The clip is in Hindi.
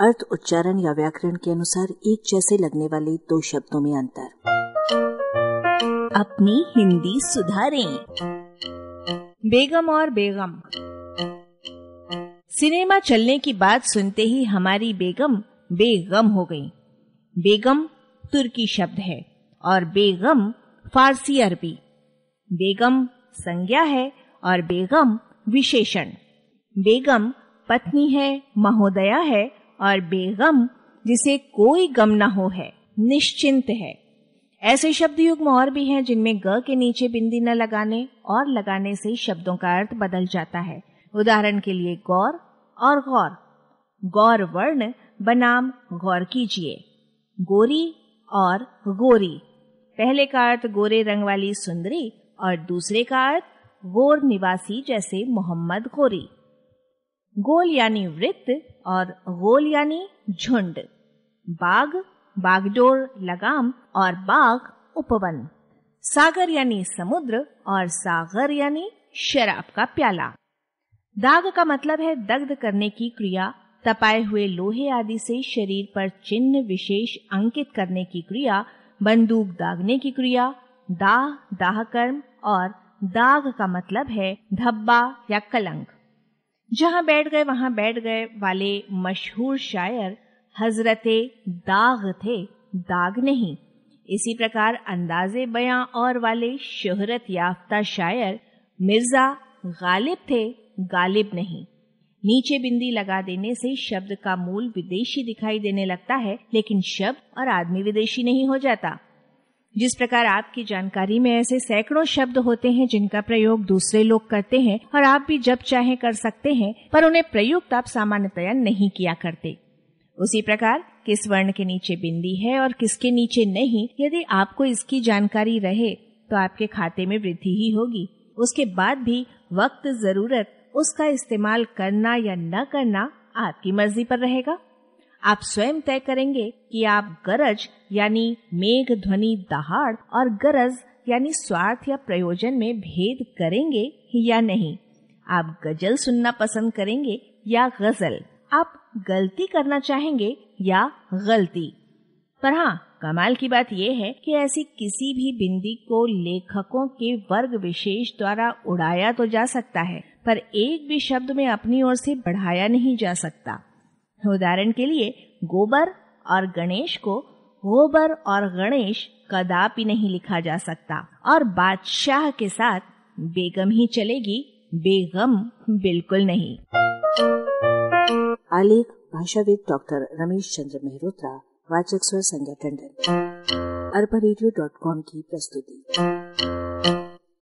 अर्थ, उच्चारण या व्याकरण के अनुसार एक जैसे लगने वाले दो शब्दों में अंतर। अपनी हिंदी सुधारें। बेगम और बेगम। सिनेमा चलने की बात सुनते ही हमारी बेगम बेगम हो गई। बेगम तुर्की शब्द है और बेगम फारसी अरबी। बेगम संज्ञा है और बेगम विशेषण। बेगम पत्नी है, महोदया है और बेगम, जिसे कोई गम न हो है, निश्चिंत है। ऐसे शब्द युग्म और भी हैं जिनमें ग के नीचे बिंदी न लगाने और लगाने से शब्दों का अर्थ बदल जाता है। उदाहरण के लिए गौर और गौर। गौर वर्ण बनाम गौर कीजिए। गोरी और गोरी। पहले का अर्थ गोरे रंग वाली सुंदरी और दूसरे का अर्थ गोर निवासी जैसे मोहम्मद गोरी। गोल यानी वृत्त और गोल यानी झुंड, बाग, बागडोर, लगाम और बाग, उपवन। सागर यानी समुद्र और सागर यानी शराब का प्याला। दाग का मतलब है दग्ध करने की क्रिया, तपाए हुए लोहे आदि से शरीर पर चिन्ह विशेष अंकित करने की क्रिया, बंदूक दागने की क्रिया, दाह दाह कर्म और दाग का मतलब है धब्बा या कलंक। जहाँ बैठ गए, वहाँ बैठ गए वाले मशहूर शायर हजरते दाग थे, दाग नहीं। इसी प्रकार अंदाजे बयां और वाले शोहरत याफ्ता शायर मिर्ज़ा गालिब थे, गालिब नहीं। नीचे बिंदी लगा देने से शब्द का मूल विदेशी दिखाई देने लगता है, लेकिन शब्द और आदमी विदेशी नहीं हो जाता। जिस प्रकार आपकी जानकारी में ऐसे सैकड़ों शब्द होते हैं जिनका प्रयोग दूसरे लोग करते हैं और आप भी जब चाहे कर सकते हैं, पर उन्हें प्रयुक्त आप सामान्यतया नहीं किया करते। उसी प्रकार किस वर्ण के नीचे बिंदी है और किसके नीचे नहीं, यदि आपको इसकी जानकारी रहे तो आपके खाते में वृद्धि ही होगी। उसके बाद भी वक्त, ज़रूरत, उसका इस्तेमाल करना या न करना आपकी मर्ज़ी पर रहेगा। आप स्वयं तय करेंगे कि आप गरज यानी मेघ ध्वनि दहाड़ और गरज यानी स्वार्थ या प्रयोजन में भेद करेंगे या नहीं। आप गज़ल सुनना पसंद करेंगे या गज़ल। आप गलती करना चाहेंगे या गलती। पर हाँ कमाल की बात यह है कि ऐसी किसी भी बिंदी को लेखकों के वर्ग विशेष द्वारा उड़ाया तो जा सकता है, पर एक भी शब्द में अपनी ओर से बढ़ाया नहीं जा सकता। उदाहरण के लिए, गोबर और गणेश को गोबर और गणेश कदापि नहीं लिखा जा सकता। और बादशाह के साथ बेगम ही चलेगी, बेगम बिल्कुल नहीं। आलेख, भाषाविद डॉक्टर रमेश चंद्र मेहरोत्रा, वाचक स्वर संज्ञा टंडन। अरबा की प्रस्तुति।